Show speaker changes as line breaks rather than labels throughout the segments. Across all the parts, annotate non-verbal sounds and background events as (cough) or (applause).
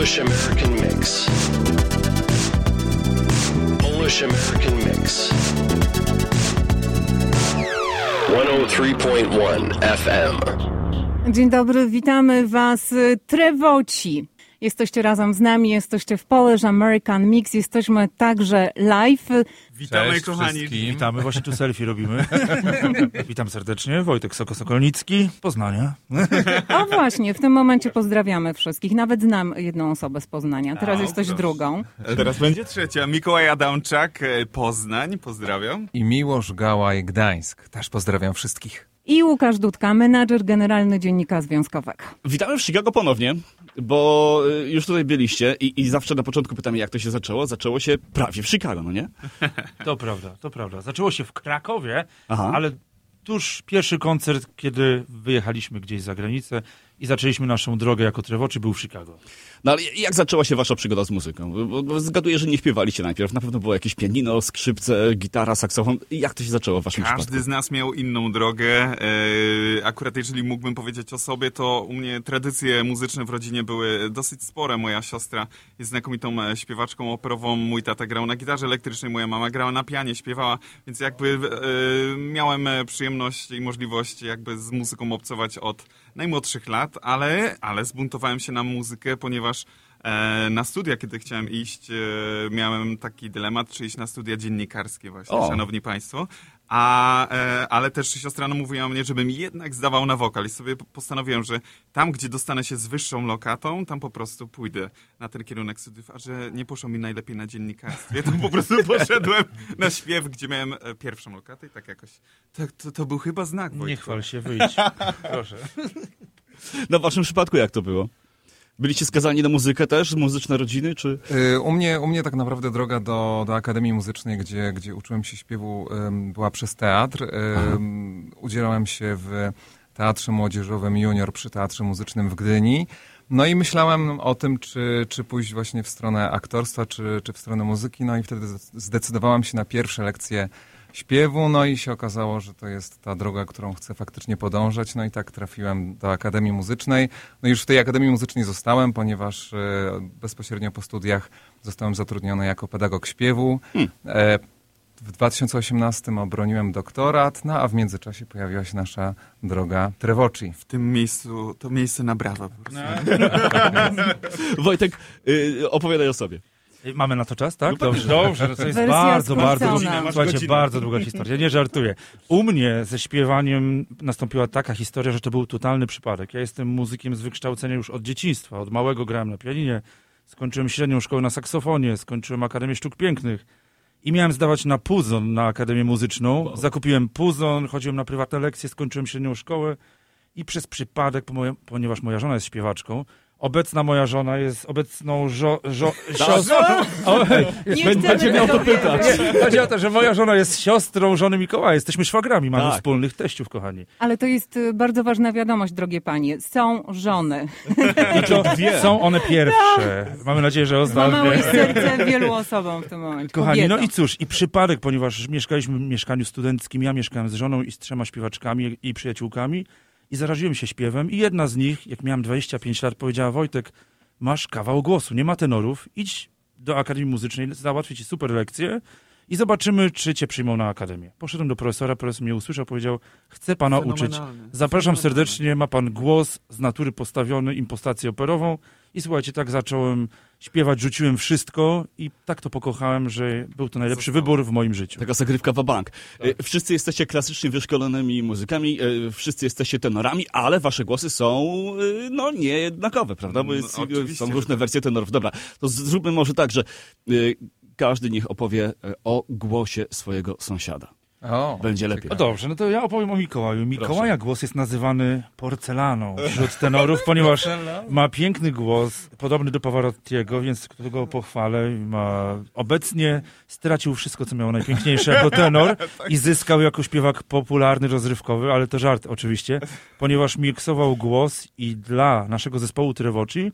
Polish American Mix. Polish American Mix. 103.1 FM.
Dzień dobry, witamy Was, Trewoci. Jesteście razem z nami, jesteście w Polish American Mix, jesteśmy także live.
Witamy
Cześć
kochani.
wszystkim.
Witamy, właśnie tu selfie robimy. (laughs) Witam serdecznie, Wojtek Soko-Sokolnicki, Poznania. (laughs)
A właśnie, w tym momencie pozdrawiamy wszystkich. Nawet znam jedną osobę z Poznania, teraz
A,
jesteś
proszę.
drugą.
Teraz będzie trzecia. Mikołaj Adamczak, e, Poznań, pozdrawiam.
I Miłosz Gałaj Gdańsk. Też pozdrawiam wszystkich.
I Łukasz Dudka, menadżer generalny Dziennika Związkowego.
Witamy w Chicago ponownie, bo y, już tutaj byliście i, i zawsze na początku pytamy, jak to się zaczęło. Zaczęło się prawie w Chicago, no nie? (laughs)
To prawda, to prawda. Zaczęło się w Krakowie,
Aha.
ale tuż pierwszy koncert, kiedy wyjechaliśmy gdzieś za granicę i zaczęliśmy naszą drogę jako Trewoczy, był w Chicago.
No ale jak zaczęła się wasza przygoda z muzyką? Bo, bo zgaduję, że nie śpiewaliście najpierw. Na pewno było jakieś pianino, skrzypce, gitara, saksofon. Jak to się zaczęło w waszym
Każdy
przypadku?
z nas miał inną drogę. E, akurat jeżeli mógłbym powiedzieć o sobie, to u mnie tradycje muzyczne w rodzinie były dosyć spore. Moja siostra jest znakomitą e, śpiewaczką operową, mój tata grał na gitarze elektrycznej, moja mama grała na pianie, śpiewała, więc jakby e, miałem przyjemność i możliwość jakby z muzyką obcować od najmłodszych lat, ale, ale zbuntowałem się na muzykę, ponieważ e, na studia, kiedy chciałem iść, e, miałem taki dylemat, czy iść na studia dziennikarskie właśnie,
O.
szanowni państwo. A, e, ale też siostra namówiła mnie, żebym jednak zdawał na wokal i sobie po- postanowiłem, że tam, gdzie dostanę się z wyższą lokatą, tam po prostu pójdę na ten kierunek studiów, a że nie poszło mi najlepiej na dziennikarstwie, to po prostu (laughs) poszedłem na śpiew, gdzie miałem e, pierwszą lokatę i tak jakoś, to, to, to był chyba znak,
Nie
Wojtku.
chwal się, wyjdź. (laughs) Proszę.
No w waszym przypadku jak to było? Byliście skazani na muzykę też, muzyczne rodziny, czy...
Y, U mnie, u mnie tak naprawdę droga do, do Akademii Muzycznej, gdzie, gdzie uczyłem się śpiewu, była przez teatr. Ym, Udzielałem się w Teatrze Młodzieżowym Junior przy Teatrze Muzycznym w Gdyni. No i myślałem o tym, czy, czy pójść właśnie w stronę aktorstwa, czy, czy w stronę muzyki. No i wtedy zdecydowałem się na pierwsze lekcje śpiewu, no i się okazało, że to jest ta droga, którą chcę faktycznie podążać. No i tak trafiłem do Akademii Muzycznej. No już w tej Akademii Muzycznej zostałem, ponieważ e, bezpośrednio po studiach zostałem zatrudniony jako pedagog śpiewu. E, w 2018 obroniłem doktorat, no a w międzyczasie pojawiła się nasza droga Trevoci.
W tym miejscu, to miejsce na brawa po prostu. (laughs)
Wojtek, y, opowiadaj o sobie.
Mamy na to czas, tak? Dobrze, dobrze. To jest
Wersja
bardzo, bardzo, długa, słuchajcie,
godzinę.
bardzo długa historia. Nie żartuję. U mnie ze śpiewaniem nastąpiła taka historia, że to był totalny przypadek. Ja jestem muzykiem z wykształcenia już od dzieciństwa. Od małego grałem na pianinie. Skończyłem średnią szkołę na saksofonie. Skończyłem Akademię Sztuk Pięknych. I miałem zdawać na puzon na Akademię Muzyczną. Zakupiłem puzon, chodziłem na prywatne lekcje, skończyłem średnią szkołę. I przez przypadek, ponieważ moja żona jest śpiewaczką, obecna moja żona jest obecną żo, żo, siostrą... O,
Nie
Będzie miał to pytać. Nie, Chodzi o to, że moja żona jest siostrą żony Mikołaja. Jesteśmy szwagrami, mamy
Tak.
wspólnych teściów, kochani.
Ale to jest y, bardzo ważna wiadomość, drogie panie. Są żony. (laughs)
I to są one pierwsze. Mamy nadzieję, że
Złamały
ostatnie.
serce wielu osobom w tym momencie.
Kochani, no
Kobietom.
i cóż, i przypadek, ponieważ mieszkaliśmy w mieszkaniu studenckim, ja mieszkałem z żoną i z trzema śpiewaczkami i przyjaciółkami i zaraziłem się śpiewem i jedna z nich, jak miałem 25 lat, powiedziała Wojtek, masz kawał głosu, nie ma tenorów, idź do Akademii Muzycznej, załatwię ci super lekcję i zobaczymy, czy cię przyjmą na Akademię. Poszedłem do profesora, profesor mnie usłyszał, powiedział, chcę pana uczyć. Zapraszam serdecznie, ma pan głos z natury postawiony, impostację operową i słuchajcie, tak zacząłem śpiewać, rzuciłem wszystko i tak to pokochałem, że był to najlepszy wybór w moim życiu.
Taka zagrywka w bank. Wszyscy jesteście klasycznie wyszkolonymi muzykami, y, wszyscy jesteście tenorami, ale wasze głosy są y, no niejednakowe, prawda? Bo
No,
jest,
oczywiście,
są różne wersje tenorów. Dobra, to zróbmy może tak, że każdy niech opowie o głosie swojego sąsiada.
O,
Będzie lepiej.
No dobrze, no to ja opowiem o Mikołaju. Mikołaja głos jest nazywany porcelaną wśród tenorów, ponieważ ma piękny głos, podobny do Pavarottiego, więc kto go pochwalę. Ma... Obecnie stracił wszystko, co miał najpiękniejsze jako (laughs) tenor i zyskał jako śpiewak popularny, rozrywkowy, ale to żart oczywiście, ponieważ miksował głos i dla naszego zespołu Trevoci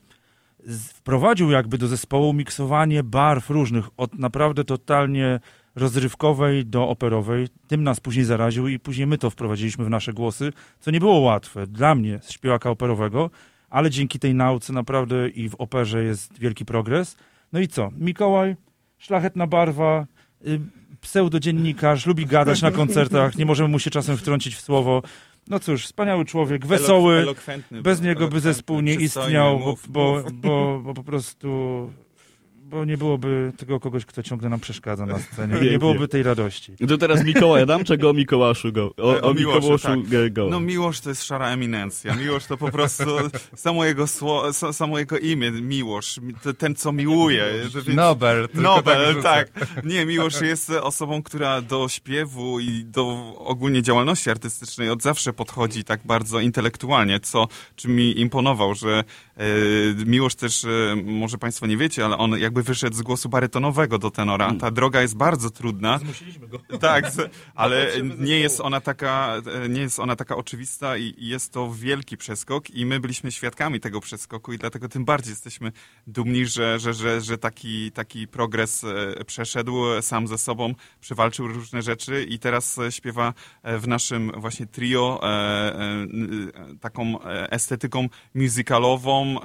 wprowadził jakby do zespołu miksowanie barw różnych, od naprawdę totalnie rozrywkowej do operowej. Tym nas później zaraził i później my to wprowadziliśmy w nasze głosy, co nie było łatwe dla mnie, śpiewaka operowego, ale dzięki tej nauce naprawdę i w operze jest wielki progres. No i co? Mikołaj, szlachetna barwa, y, pseudodziennikarz, lubi gadać na koncertach, nie możemy mu się czasem wtrącić w słowo. No cóż, wspaniały człowiek, wesoły, bez niego by zespół nie istniał, bo,
mów,
bo, bo, bo po prostu bo nie byłoby tego kogoś, kto ciągle nam przeszkadza na scenie. I
Pięknie.
nie byłoby tej radości.
To teraz Mikołaj Adam, czego o Mikołaszu go? O, o,
Miłoszu,
Mikołaszu
tak.
go.
No Miłosz to jest szara eminencja. Miłosz to po prostu (laughs) samo jego, sło, sa- samo jego imię, Miłosz, ten co miłuje.
Nobel.
Nobel,
rzucę.
tak. Nie, Miłosz jest osobą, która do śpiewu i do ogólnie działalności artystycznej od zawsze podchodzi tak bardzo intelektualnie, co czym mi imponował, że e, Miłosz też, e, może Państwo nie wiecie, ale on jakby wyszedł z głosu barytonowego do tenora. Ta droga jest bardzo trudna.
Zmusiliśmy go. (laughs)
Tak, ale nie jest ona taka, e, nie jest ona taka oczywista i jest to wielki przeskok i my byliśmy świadkami tego przeskoku i dlatego tym bardziej jesteśmy dumni, że, że, że, że taki, taki progres e, przeszedł sam ze sobą, przewalczył różne rzeczy i teraz e, śpiewa w naszym właśnie trio taką estetyką musicalową,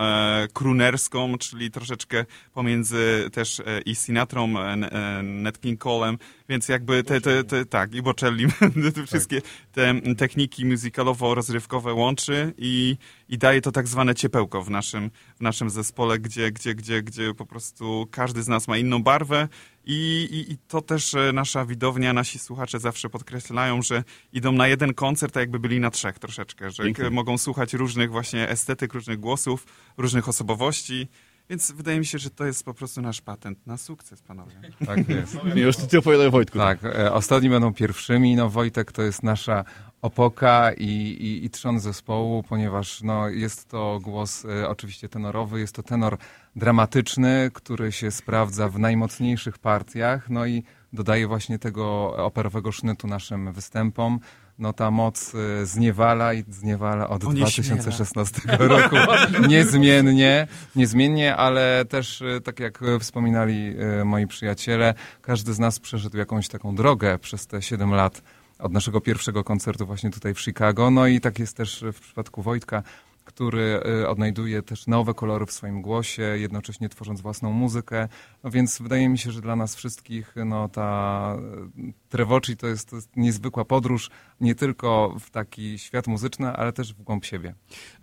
krunerską, czyli troszeczkę pomiędzy też e, i Sinatrą, e, N- e, Nat King Colem, więc jakby te, te, te tak, i Bocellim, (laughs) te wszystkie te techniki muzykalowo-rozrywkowe łączy i, i daje to tak zwane ciepełko w naszym, w naszym zespole, gdzie, gdzie, gdzie, gdzie po prostu każdy z nas ma inną barwę. I, i, i to też nasza widownia, nasi słuchacze zawsze podkreślają, że idą na jeden koncert, tak jakby byli na trzech troszeczkę, że mogą słuchać różnych właśnie estetyk, różnych głosów, różnych osobowości, więc wydaje mi się, że to jest po prostu nasz patent na sukces, panowie.
Tak jest. (laughs)
Już ty opowiadaj Wojtku.
Tak, e, ostatni będą pierwszymi. No Wojtek to jest nasza opoka i, i, i trzon zespołu, ponieważ no, jest to głos e, oczywiście tenorowy, jest to tenor dramatyczny, który się sprawdza w najmocniejszych partiach, no i dodaje właśnie tego operowego sznytu naszym występom. No ta moc e, zniewala i zniewala od
O, nie
2016 roku. (laughs) Niezmiennie, niezmiennie, ale też e, tak jak wspominali e, moi przyjaciele, każdy z nas przeszedł jakąś taką drogę przez te 7 lat od naszego pierwszego koncertu właśnie tutaj w Chicago. No i tak jest też w przypadku Wojtka, który e, odnajduje też nowe kolory w swoim głosie, jednocześnie tworząc własną muzykę. No więc wydaje mi się, że dla nas wszystkich no, ta e, Trevoci to jest, to jest niezwykła podróż, nie tylko w taki świat muzyczny, ale też w głąb siebie.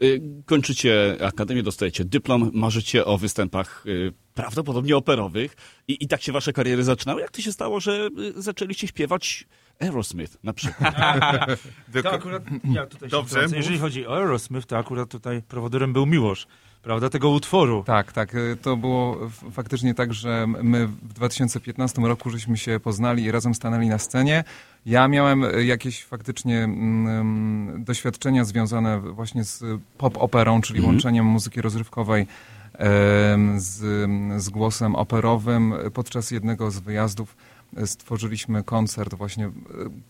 Y, Kończycie akademię, dostajecie dyplom, marzycie o występach y, prawdopodobnie operowych i, i tak się wasze kariery zaczynały. Jak to się stało, że y, zaczęliście śpiewać Aerosmith na przykład? (laughs)
To akurat, ja tutaj się
Dobrze,
wtrącę.
mów.
Jeżeli chodzi o Aerosmith, to akurat tutaj prowodyrem był Miłosz, prawda, tego utworu.
Tak, tak. y, To było faktycznie tak, że my w 2015 roku żeśmy się poznali i razem stanęli na scenie. Ja miałem y, jakieś faktycznie mm, doświadczenia związane właśnie z pop-operą, czyli łączeniem muzyki rozrywkowej z, z głosem operowym. Podczas jednego z wyjazdów e, stworzyliśmy koncert właśnie, e,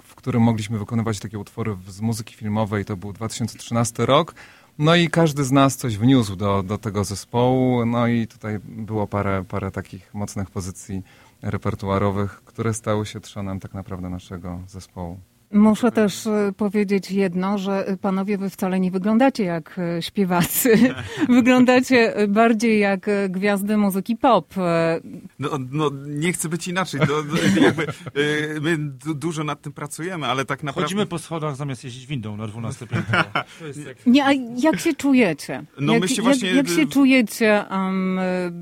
w którym mogliśmy wykonywać takie utwory z muzyki filmowej. To był 2013 rok. No i każdy z nas coś wniósł do, do tego zespołu. No i tutaj było parę, parę takich mocnych pozycji repertuarowych, które stały się trzonem tak naprawdę naszego zespołu.
Muszę też e, powiedzieć jedno, że e, panowie wy wcale nie wyglądacie jak e, śpiewacy. (laughs) Wyglądacie bardziej jak gwiazdy muzyki pop.
No, no nie chcę być inaczej. No, no, jakby, my du, dużo nad tym pracujemy, ale tak naprawdę...
Chodzimy po schodach zamiast jeździć windą na 12 piętro. (laughs) To jest jak...
Nie, a jak się czujecie?
No
jak,
my się
jak,
właśnie-
jak się czujecie um,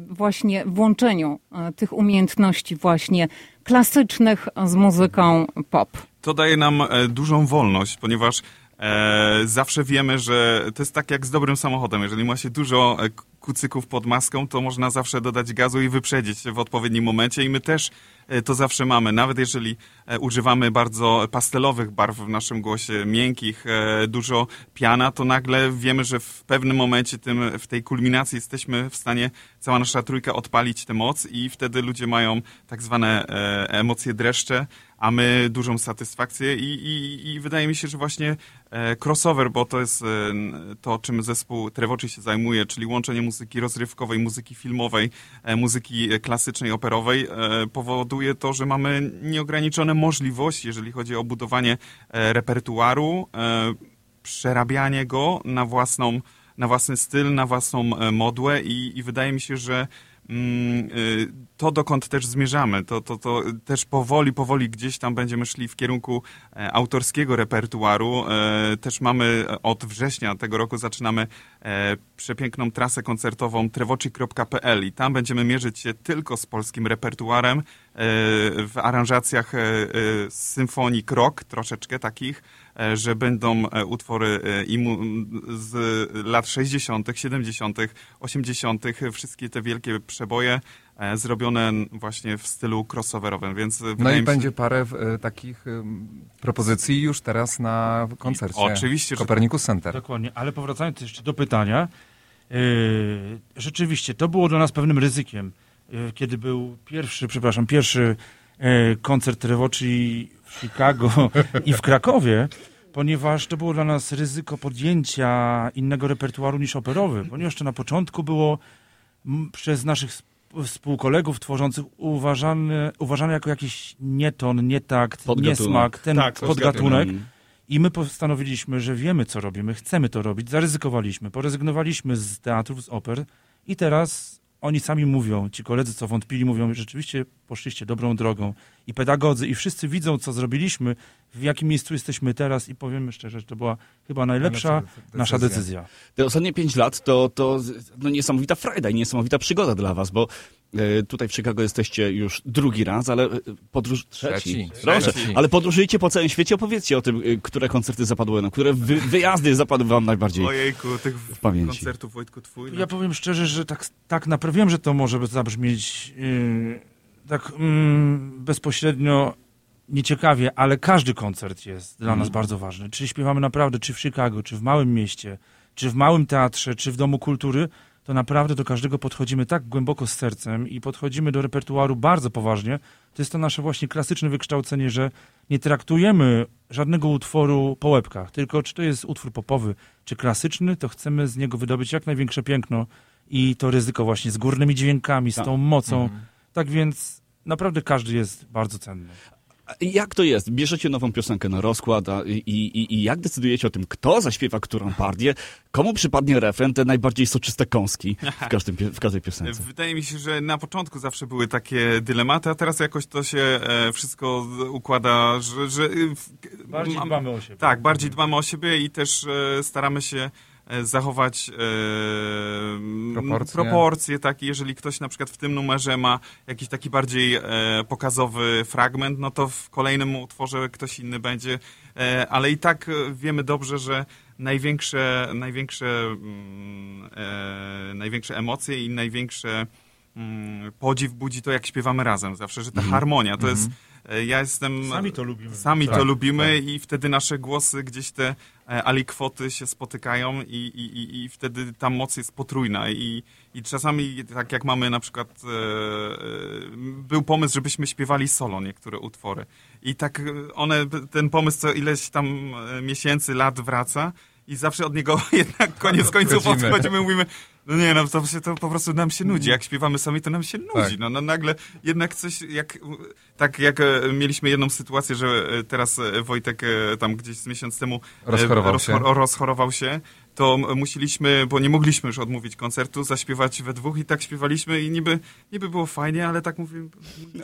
właśnie w łączeniu tych umiejętności właśnie klasycznych z muzyką pop?
to daje nam e, dużą wolność, ponieważ e, zawsze wiemy, że to jest tak jak z dobrym samochodem. Jeżeli ma się dużo e, kucyków pod maską, to można zawsze dodać gazu i wyprzedzić w odpowiednim momencie i my też e, to zawsze mamy. Nawet jeżeli e, używamy bardzo pastelowych barw w naszym głosie, miękkich, e, dużo piana, to nagle wiemy, że w pewnym momencie tym, w tej kulminacji jesteśmy w stanie, cała nasza trójka odpalić tę moc i wtedy ludzie mają tak zwane emocje dreszcze, a my dużą satysfakcję i, i, i wydaje mi się, że właśnie crossover, bo to jest to, czym zespół Trevoci się zajmuje, czyli łączenie muzyki rozrywkowej, muzyki filmowej, e, muzyki e, klasycznej, operowej, e, powoduje to, że mamy nieograniczone możliwości, jeżeli chodzi o budowanie repertuaru, przerabianie go na własną na własny styl, na własną modłę i, i wydaje mi się, że to dokąd też zmierzamy, to, to, to też powoli, powoli gdzieś tam będziemy szli w kierunku e, autorskiego repertuaru. E, Też mamy od września tego roku zaczynamy e, przepiękną trasę koncertową trevoci.pl i tam będziemy mierzyć się tylko z polskim repertuarem e, w aranżacjach e, e, symfonii krok, troszeczkę takich, e, że będą e, utwory e, z lat 60., 70., 80., wszystkie te wielkie przeboje e, zrobione właśnie w stylu crossoverowym, więc
No i
mi się,
będzie parę e, takich propozycji już teraz na koncercie.
Oczywiście, że
Copernicus Center.
Dokładnie, ale powracając jeszcze do pytania, rzeczywiście to było dla nas pewnym ryzykiem, kiedy był pierwszy, przepraszam, pierwszy koncert Rewoci w Chicago i w Krakowie, ponieważ to było dla nas ryzyko podjęcia innego repertuaru niż operowy, ponieważ to na początku było przez naszych sp- współkolegów tworzących uważane, uważane jako jakiś nieton, nietakt,
Podgatunek.
niesmak, ten
Tak,
podgatunek. I my postanowiliśmy, że wiemy, co robimy, chcemy to robić, zaryzykowaliśmy, porezygnowaliśmy z teatrów, z oper i teraz oni sami mówią, ci koledzy, co wątpili, mówią, że rzeczywiście poszliście dobrą drogą. I pedagodzy, i wszyscy widzą, co zrobiliśmy, w jakim miejscu jesteśmy teraz i powiemy szczerze, że to była chyba najlepsza
Najlepsza
nasza
decyzja.
decyzja.
Te ostatnie pięć lat to, to no, niesamowita frajda i niesamowita przygoda dla was, bo tutaj w Chicago jesteście już drugi raz, ale e, podróż...
Trzeci.
Proszę,
Trzeci.
ale podróżujecie po całym świecie, opowiedzcie o tym, e, które koncerty zapadły nam, które wy, wyjazdy zapadły wam najbardziej.
Ojejku, tych
w pamięci.
koncertów Wojtku twój. no.
Ja powiem szczerze, że tak, tak naprawdę wiem, że to może zabrzmieć yy, tak mm, bezpośrednio nieciekawie, ale każdy koncert jest dla nas bardzo ważny. Czy śpiewamy naprawdę, czy w Chicago, czy w małym mieście, czy w małym teatrze, czy w Domu Kultury, to naprawdę do każdego podchodzimy tak głęboko z sercem i podchodzimy do repertuaru bardzo poważnie. To jest to nasze właśnie klasyczne wykształcenie, że nie traktujemy żadnego utworu po łebkach, tylko czy to jest utwór popowy, czy klasyczny, to chcemy z niego wydobyć jak największe piękno i to ryzyko właśnie z górnymi dźwiękami, z
Tak.
tą mocą.
Mhm.
Tak więc naprawdę każdy jest bardzo cenny.
Jak to jest? Bierzecie nową piosenkę na rozkład a, i, i, i jak decydujecie o tym, kto zaśpiewa którą partię, komu przypadnie refren, te najbardziej soczyste kąski w, (laughs) każdym, w każdej piosence?
Wydaje mi się, że na początku zawsze były takie dylematy, a teraz jakoś to się e, wszystko układa, że... że e,
Bardziej
mam-
dbamy o siebie.
Tak, bardziej dbamy o siebie i też e, staramy się zachować e,
Proporcje.
proporcje, tak, jeżeli ktoś na przykład w tym numerze ma jakiś taki bardziej e, pokazowy fragment, no to w kolejnym utworze ktoś inny będzie, e, ale i tak e, wiemy dobrze, że największe, największe, mm, e, największe emocje i największe mm, podziw budzi to, jak śpiewamy razem. Zawsze, że ta harmonia to jest, e, ja jestem...
Sami to lubimy.
Sami
Tak,
to lubimy i wtedy nasze głosy gdzieś te e, alikwoty się spotykają i, i, i, wtedy ta moc jest potrójna i, i czasami tak jak mamy na przykład e, e, był pomysł, żebyśmy śpiewali solo niektóre utwory i tak e, one, ten pomysł co ileś tam e, miesięcy, lat wraca i zawsze od niego (laughs) jednak koniec końców
Odchodzimy.
odchodzimy, mówimy no nie, no to, się, to po prostu nam się nudzi. Jak śpiewamy sami, to nam się nudzi.
Tak.
No, no nagle jednak coś, jak, tak jak e, mieliśmy jedną sytuację, że e, teraz e, Wojtek tam gdzieś z miesiąc temu
Rozchorował się.
rozchorował się, to musieliśmy, bo nie mogliśmy już odmówić koncertu, zaśpiewać we dwóch i tak śpiewaliśmy i niby, niby było fajnie, ale tak mówię...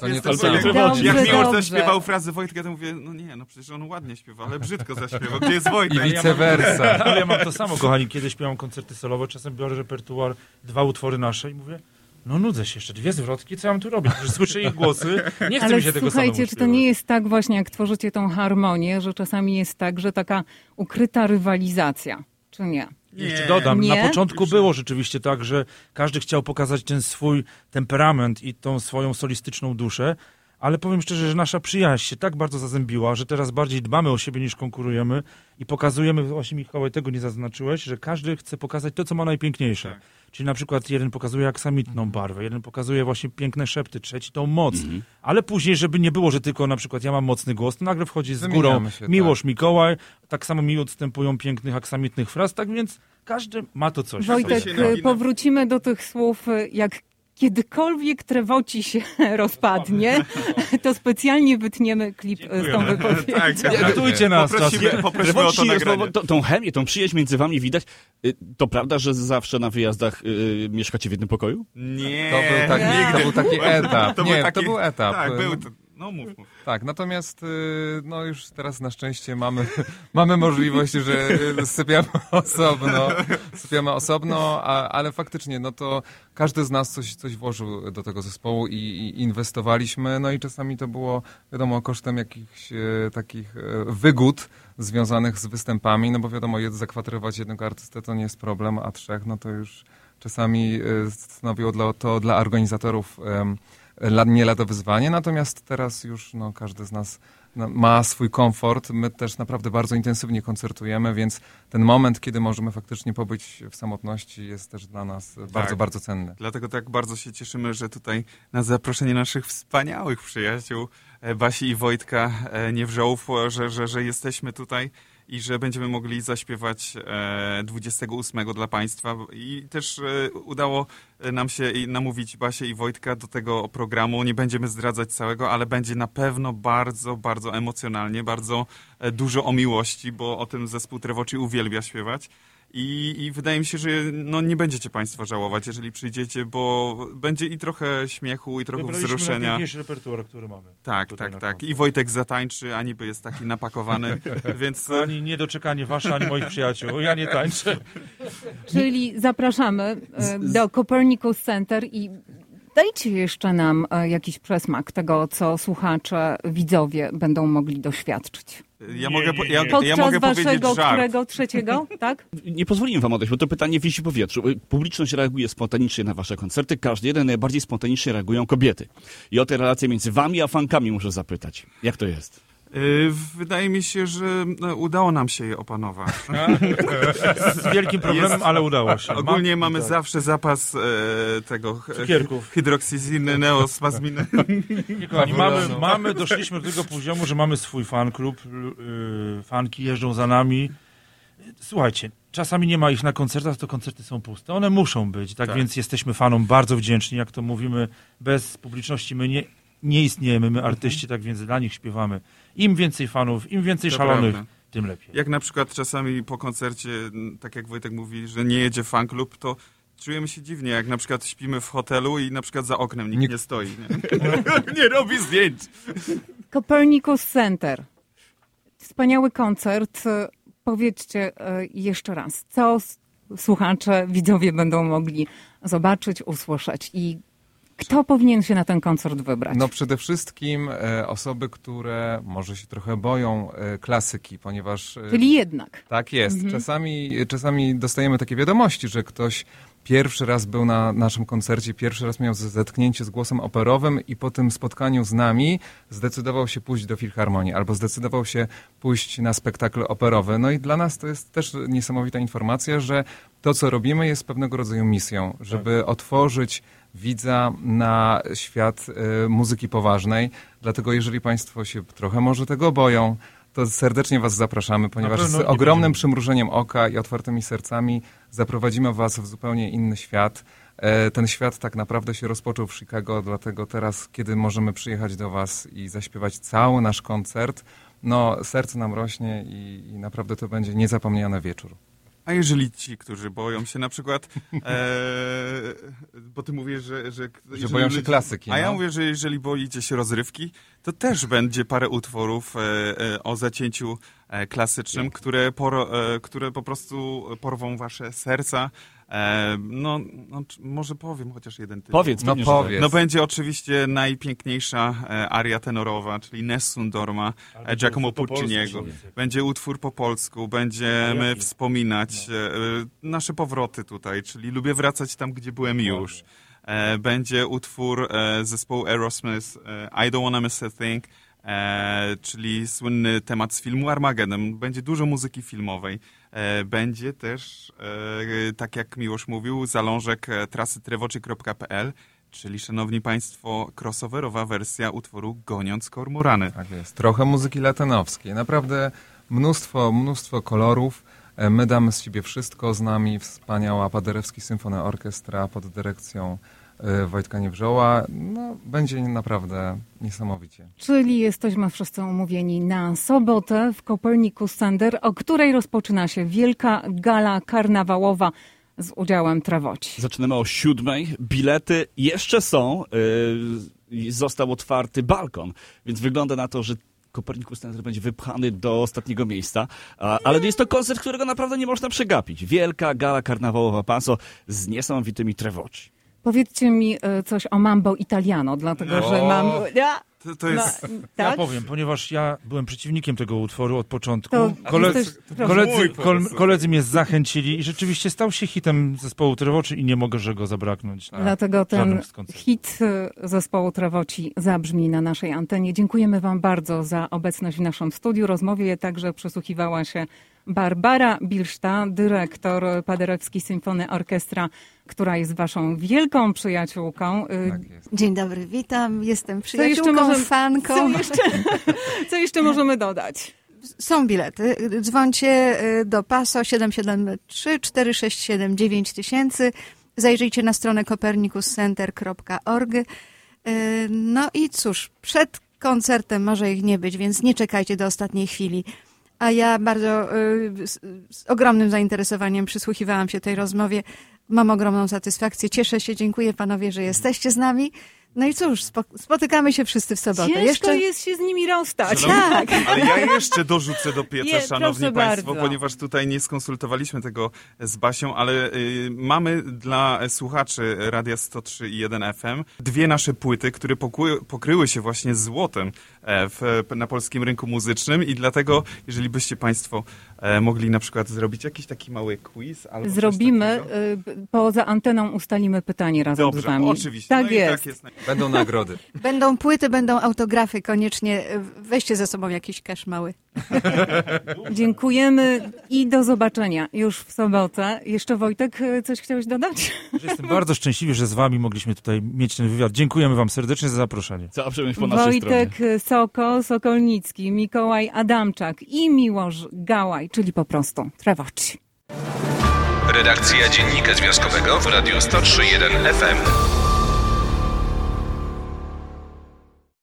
To nie to samo.
Dobrze,
Jak Miłosz zaśpiewał frazę Wojtka, to mówię, no nie, no przecież on ładnie śpiewa, ale brzydko zaśpiewał. Gdzie jest
I
Wojtek?
vice versa. (laughs)
Ale ja mam to samo, kochani, kiedy śpiewam koncerty solowe, czasem biorę repertuar, dwa utwory nasze i mówię, no nudzę się jeszcze, dwie zwrotki, co ja mam tu robić? Przecież słyszę ich głosy, nie chcę
Ale
mi się tego
słuchajcie, czy to nie jest tak właśnie, jak tworzycie tą harmonię, że czasami jest tak, że taka ukryta rywalizacja, czy nie?
Jeszcze dodam,
Nie?
na początku było rzeczywiście tak, że każdy chciał pokazać ten swój temperament i tą swoją solistyczną duszę, ale powiem szczerze, że nasza przyjaźń się tak bardzo zazębiła, że teraz bardziej dbamy o siebie niż konkurujemy i pokazujemy, właśnie Michał, tego nie zaznaczyłeś, że każdy chce pokazać to, co ma najpiękniejsze. Czyli na przykład jeden pokazuje aksamitną barwę, jeden pokazuje właśnie piękne szepty, trzeci tą moc. Ale później, żeby nie było, że tylko na przykład ja mam mocny głos, to nagle wchodzi z górą
się,
Miłosz, Mikołaj, tak samo mi odstępują pięknych aksamitnych fraz, tak więc każdy ma to coś. w
Wojtek, powrócimy do tych słów, jak kiedykolwiek trewoci się (laughs) rozpadnie, to specjalnie wytniemy klip e, z tą (laughs) wypowiedzią.
Tak,
Traktujcie nas
Poprosimy,
czasem.
poprosimy o to nagranie.
tą, tą chemię, tą przyjaźń między wami widać. Y, To prawda, że zawsze na wyjazdach y, mieszkacie w jednym pokoju?
Nie,
To był taki,
Nie.
to był taki etap. (laughs)
To był
Nie,
taki-
to był etap.
Tak, był. No mów, mów.
Tak, natomiast y, no już teraz na szczęście mamy, (laughs) mamy możliwość, że y, sypiamy (laughs) osobno, sypiamy osobno, a, ale faktycznie no to każdy z nas coś, coś włożył do tego zespołu i, i inwestowaliśmy, no i czasami to było wiadomo kosztem jakichś e, takich wygód związanych z występami, no bo wiadomo, zakwaterować jednego artystę to nie jest problem, a trzech no to już czasami stanowiło dla, to dla organizatorów nie lada wyzwanie, natomiast teraz już no, każdy z nas no, ma swój komfort. My też naprawdę bardzo intensywnie koncertujemy, więc ten moment, kiedy możemy faktycznie pobyć w samotności jest też dla nas bardzo, bardzo cenny.
Dlatego tak bardzo się cieszymy, że tutaj na zaproszenie naszych wspaniałych przyjaciół e, Basi i Wojtka e, Niewrzołów, e, że, że, że jesteśmy tutaj i że będziemy mogli zaśpiewać e, 28 dla Państwa. I też e, udało nam się namówić Basię i Wojtka do tego programu. Nie będziemy zdradzać całego, ale będzie na pewno bardzo, bardzo emocjonalnie, bardzo e, dużo o miłości, bo o tym zespół Trevoci uwielbia śpiewać. I, I wydaje mi się, że no, nie będziecie Państwo żałować, jeżeli przyjdziecie, bo będzie i trochę śmiechu, i trochę
Wybraliśmy
wzruszenia.
najpiękniejszy repertuar, który mamy.
Tak, tak, tak.
koncert.
I Wojtek zatańczy, a niby jest taki napakowany, (laughs) więc...
Ani niedoczekanie wasze, ani moich przyjaciół. Ja nie tańczę.
Czyli zapraszamy e, do Copernicus Center i dajcie jeszcze nam e, jakiś przesmak tego, co słuchacze, widzowie będą mogli doświadczyć.
Ja
Nie,
mogę,
nie,
ja,
nie.
ja
Podczas
mogę powiedzieć
waszego
żart.
którego trzeciego, (laughs) tak?
Nie pozwolimy wam odejść, bo to pytanie wisi w powietrzu. Publiczność reaguje spontanicznie na wasze koncerty. Każdy jeden najbardziej spontanicznie reagują kobiety. I o te relacje między wami a fankami muszę zapytać. Jak to jest?
Y, Wydaje mi się, że no, udało nam się je opanować. (laughs)
Z wielkim problemem, ale udało się. (laughs)
Ogólnie
Ma-
mamy
tak.
zawsze zapas e, tego
Cukierków.
hydroksiziny, neospazminy. (laughs)
Nie, kochani, mamy, mamy, doszliśmy do tego poziomu, że mamy swój fan klub, yy, fanki jeżdżą za nami. Słuchajcie, czasami nie ma ich na koncertach, to koncerty są puste. One muszą być, tak,
Tak.
więc jesteśmy fanom bardzo wdzięczni, jak to mówimy, bez publiczności my nie, nie istniejemy, my artyści, tak więc dla nich śpiewamy. Im więcej fanów, im więcej
To
szalonych,
prawda.
tym lepiej.
Jak na przykład czasami po koncercie, tak jak Wojtek mówi, że nie jedzie fan klub, to czujemy się dziwnie, jak na przykład śpimy w hotelu i na przykład za oknem nikt
Nikt-
nie stoi. Nie, (laughs) nie robi zdjęć.
Copernicus Center. Wspaniały koncert. Powiedzcie e, jeszcze raz, co słuchacze, widzowie będą mogli zobaczyć, usłyszeć i kto powinien się na ten koncert wybrać?
No przede wszystkim e, osoby, które może się trochę boją e, klasyki, ponieważ... E,
Czyli jednak.
Tak jest. Czasami, czasami dostajemy takie wiadomości, że ktoś pierwszy raz był na naszym koncercie, pierwszy raz miał zetknięcie z głosem operowym i po tym spotkaniu z nami zdecydował się pójść do Filharmonii albo zdecydował się pójść na spektakl operowy. No i dla nas to jest też niesamowita informacja, że to, co robimy, jest pewnego rodzaju misją, żeby otworzyć widza na świat e, muzyki poważnej. Dlatego jeżeli Państwo się trochę może tego boją, to serdecznie Was zapraszamy, ponieważ z ogromnym
będziemy.
przymrużeniem oka i otwartymi sercami zaprowadzimy Was w zupełnie inny świat. E, Ten świat tak naprawdę się rozpoczął w Chicago, dlatego teraz, kiedy możemy przyjechać do Was i zaśpiewać cały nasz koncert, no serce nam rośnie i, i naprawdę to będzie niezapomniany wieczór.
A jeżeli ci, którzy boją się na przykład, e, bo ty mówisz, że... Że, jeżeli
boją się klasyki,
A ja
no.
mówię, że jeżeli boicie się rozrywki, to też będzie parę utworów e, e, o zacięciu e, klasycznym, które, poro, e, które po prostu porwą wasze serca. E, no, no, może powiem chociaż jeden tytuł.
Powiedz,
No powiedz.
No będzie oczywiście najpiękniejsza e, aria tenorowa, czyli Nessun Dorma e, Giacomo Pucciniego. Będzie utwór po polsku, będziemy wspominać e, e, nasze powroty tutaj, czyli lubię wracać tam, gdzie byłem już. E, będzie utwór e, zespołu Aerosmith e, I Don't Wanna Miss a Thing, e, czyli słynny temat z filmu Armageddon. Będzie dużo muzyki filmowej. E, będzie też, e, tak jak Miłosz mówił, zalążek e, trasy trevoczy.pl, czyli, szanowni państwo, crossoverowa wersja utworu Goniąc Kormorany.
Tak jest. Trochę muzyki latenowskiej. Naprawdę mnóstwo, mnóstwo kolorów. My damy z siebie wszystko. Z nami wspaniała Paderewski Symfony Orkiestra pod dyrekcją Wojtka Niewrzoła. No, będzie naprawdę niesamowicie.
Czyli jesteśmy wszyscy umówieni na sobotę w Copernicus Center, o której rozpoczyna się wielka gala karnawałowa z udziałem Trawoci.
Zaczynamy o siódmej. Bilety jeszcze są. Yy, został otwarty balkon, więc wygląda na to, że Kopernikus Center będzie wypchany do ostatniego miejsca, ale jest to koncert, którego naprawdę nie można przegapić. Wielka gala karnawałowa Paso z niesamowitymi trewoci.
Powiedzcie mi e, coś o Mambo Italiano, dlatego
No.
że mam... Ja,
To, to jest...
no,
Ja
tak?
powiem, ponieważ ja byłem przeciwnikiem tego utworu od początku.
To
Koledzy,
jesteś- proszę.
koledzy, kol, koledzy mnie zachęcili i rzeczywiście stał się hitem zespołu Trewoczy i nie mogę że go zabraknąć. Na
Dlatego ten hit e, zespołu Trawoci zabrzmi na naszej antenie. Dziękujemy Wam bardzo za obecność w naszym studiu. Rozmowie także przysłuchiwała się Barbara Bilszta, dyrektor Paderewskiej Symfony Orkiestra, która jest Waszą wielką przyjaciółką. E,
Tak jest.
Dzień dobry, witam. Jestem
Co jeszcze,
przyjaciółką,
możemy,
fanką.
co, jeszcze, (laughs) co jeszcze możemy dodać?
Są bilety. Dzwońcie y, do PASO 773 467 9000. Zajrzyjcie na stronę copernicuscenter.org. Y, No i cóż, przed koncertem może ich nie być, więc nie czekajcie do ostatniej chwili. A ja bardzo y, z, z ogromnym zainteresowaniem przysłuchiwałam się tej rozmowie. Mam ogromną satysfakcję. Cieszę się, dziękuję panowie, że jesteście z nami. No i cóż, spo, spotykamy się wszyscy w sobotę.
Ciężko
Jeszcze
jest się z nimi rozstać.
tak.
Ale ja jeszcze dorzucę do pieca,
Nie,
szanowni państwo,
bardzo.
ponieważ tutaj nie skonsultowaliśmy tego z Basią, ale y, mamy dla słuchaczy Radia 103 i 1 FM dwie nasze płyty, które pokły, pokryły się właśnie złotem w, na polskim rynku muzycznym i dlatego, jeżeli byście państwo e, mogli na przykład zrobić jakiś taki mały quiz albo
Zrobimy,
takiego.
poza anteną ustalimy pytanie razem z
Dobrze,
Wami.
oczywiście.
Tak
no I
jest.
tak jest.
Będą nagrody. (laughs)
Będą płyty, będą autografy, koniecznie weźcie ze sobą jakiś cash mały. (laughs)
Dziękujemy i do zobaczenia już w sobotę. Jeszcze Wojtek, coś chciałeś dodać?
Jestem bardzo szczęśliwy, że z wami mogliśmy tutaj mieć ten wywiad. Dziękujemy wam serdecznie za zaproszenie.
Przyjemność po naszej stronie.
Soko, Sokolnicki, Mikołaj Adamczak i Miłosz Gałaj, czyli po prostu Trewoci.
Redakcja Dziennika Związkowego w Radiu 103.1 FM.